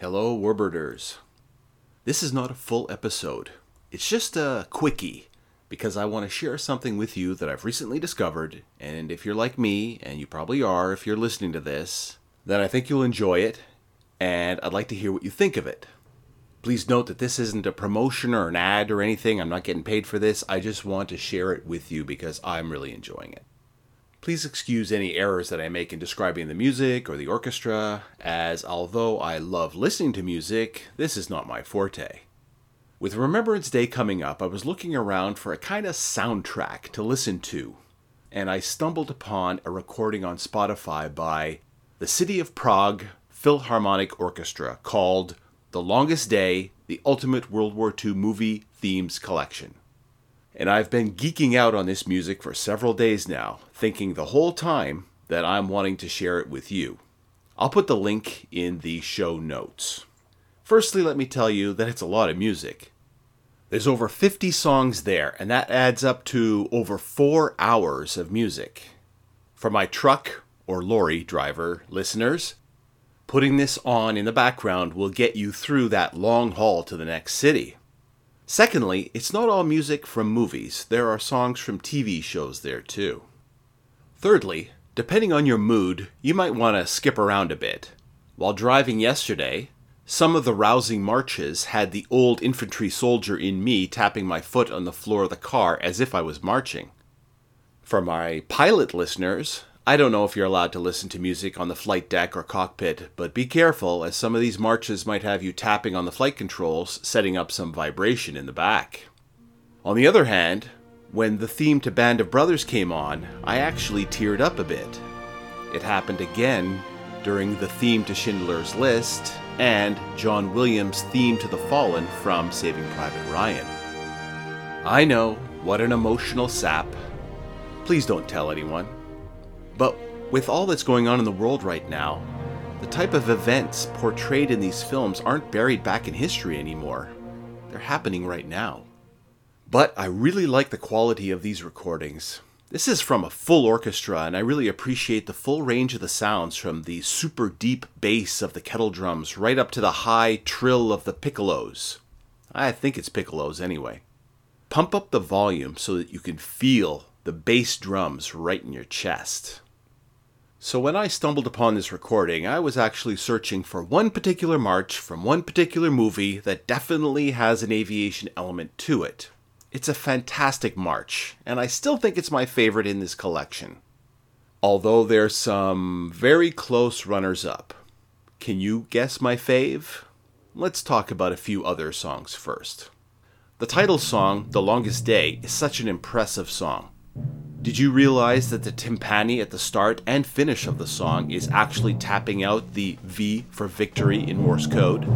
Hello, Warbirders. This is not a full episode. It's just a quickie because I want to share something with you that I've recently discovered. And if you're like me, and you probably are if you're listening to this, then I think you'll enjoy it. And I'd like to hear what you think of it. Please note that this isn't a promotion or an ad or anything. I'm not getting paid for this. I just want to share it with you because I'm really enjoying it. Please excuse any errors that I make in describing the music or the orchestra, as although I love listening to music, this is not my forte. With Remembrance Day coming up, I was looking around for a kind of soundtrack to listen to, and I stumbled upon a recording on Spotify by the City of Prague Philharmonic Orchestra called The Longest Day The Ultimate World War II Movie Themes Collection. And I've been geeking out on this music for several days now, thinking the whole time that I'm wanting to share it with you. I'll put the link in the show notes. Firstly, let me tell you that it's a lot of music. There's over 50 songs there, and that adds up to over four hours of music. For my truck or lorry driver listeners, putting this on in the background will get you through that long haul to the next city. Secondly, it's not all music from movies, there are songs from TV shows there too. Thirdly, depending on your mood, you might want to skip around a bit. While driving yesterday, some of the rousing marches had the old infantry soldier in me tapping my foot on the floor of the car as if I was marching. For my pilot listeners, I don't know if you're allowed to listen to music on the flight deck or cockpit, but be careful, as some of these marches might have you tapping on the flight controls, setting up some vibration in the back. On the other hand, when the theme to Band of Brothers came on, I actually teared up a bit. It happened again during the theme to Schindler's List and John Williams' theme to The Fallen from Saving Private Ryan. I know, what an emotional sap. Please don't tell anyone. But with all that's going on in the world right now, the type of events portrayed in these films aren't buried back in history anymore. They're happening right now. But I really like the quality of these recordings. This is from a full orchestra, and I really appreciate the full range of the sounds from the super deep bass of the kettle drums right up to the high trill of the piccolos. I think it's piccolos anyway. Pump up the volume so that you can feel the bass drums right in your chest. So, when I stumbled upon this recording, I was actually searching for one particular march from one particular movie that definitely has an aviation element to it. It's a fantastic march, and I still think it's my favorite in this collection. Although there's some very close runners up. Can you guess my fave? Let's talk about a few other songs first. The title song, The Longest Day, is such an impressive song. Did you realize that the timpani at the start and finish of the song is actually tapping out the V for victory in Morse code?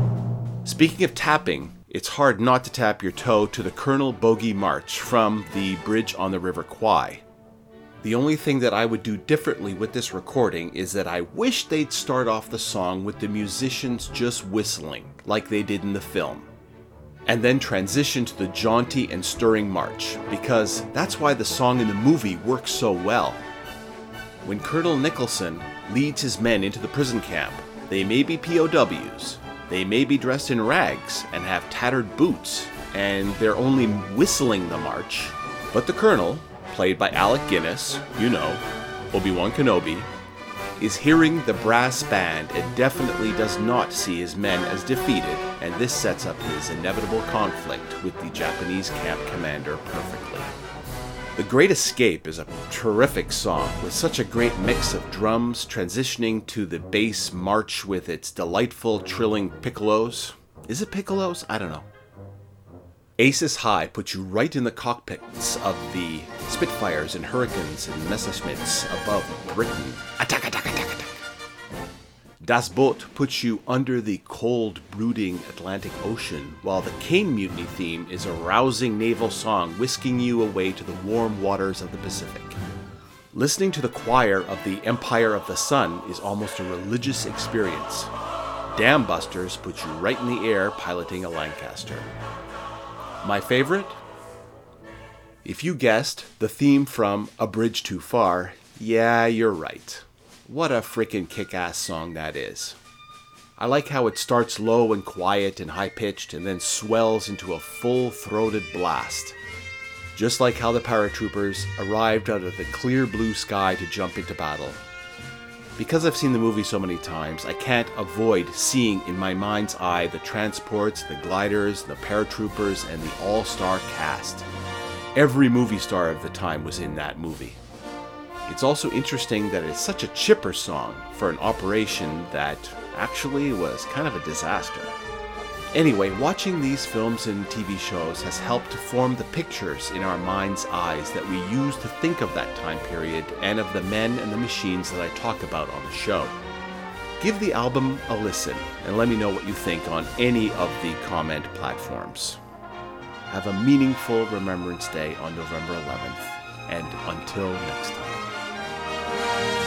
Speaking of tapping, it's hard not to tap your toe to the Colonel Bogey March from the Bridge on the River Kwai. The only thing that I would do differently with this recording is that I wish they'd start off the song with the musicians just whistling, like they did in the film, and then transition to the jaunty and stirring march, because that's why the song in the movie works so well. When Colonel Nicholson leads his men into the prison camp, they may be POWs, they may be dressed in rags and have tattered boots, and they're only whistling the march. But the colonel, played by Alec Guinness, you know, Obi Wan Kenobi, is hearing the brass band and definitely does not see his men as defeated, and this sets up his inevitable conflict with the Japanese camp commander perfectly. The Great Escape is a terrific song with such a great mix of drums transitioning to the bass march with its delightful trilling piccolos. Is it piccolos? I don't know. Aces High puts you right in the cockpits of the Spitfires and Hurricanes and Messerschmitts above Britain. Attack, attack, attack, attack. Das Boot puts you under the cold, brooding Atlantic Ocean, while the Caine Mutiny theme is a rousing naval song whisking you away to the warm waters of the Pacific. Listening to the choir of the Empire of the Sun is almost a religious experience. Dam Busters puts you right in the air piloting a Lancaster. My favorite? If you guessed the theme from A Bridge Too Far, yeah, you're right. What a freaking kick ass song that is. I like how it starts low and quiet and high pitched and then swells into a full throated blast. Just like how the paratroopers arrived out of the clear blue sky to jump into battle. Because I've seen the movie so many times, I can't avoid seeing in my mind's eye the transports, the gliders, the paratroopers, and the all star cast. Every movie star of the time was in that movie. It's also interesting that it's such a chipper song for an operation that actually was kind of a disaster. Anyway, watching these films and TV shows has helped to form the pictures in our mind's eyes that we use to think of that time period and of the men and the machines that I talk about on the show. Give the album a listen and let me know what you think on any of the comment platforms. Have a meaningful Remembrance Day on November 11th, and until next time.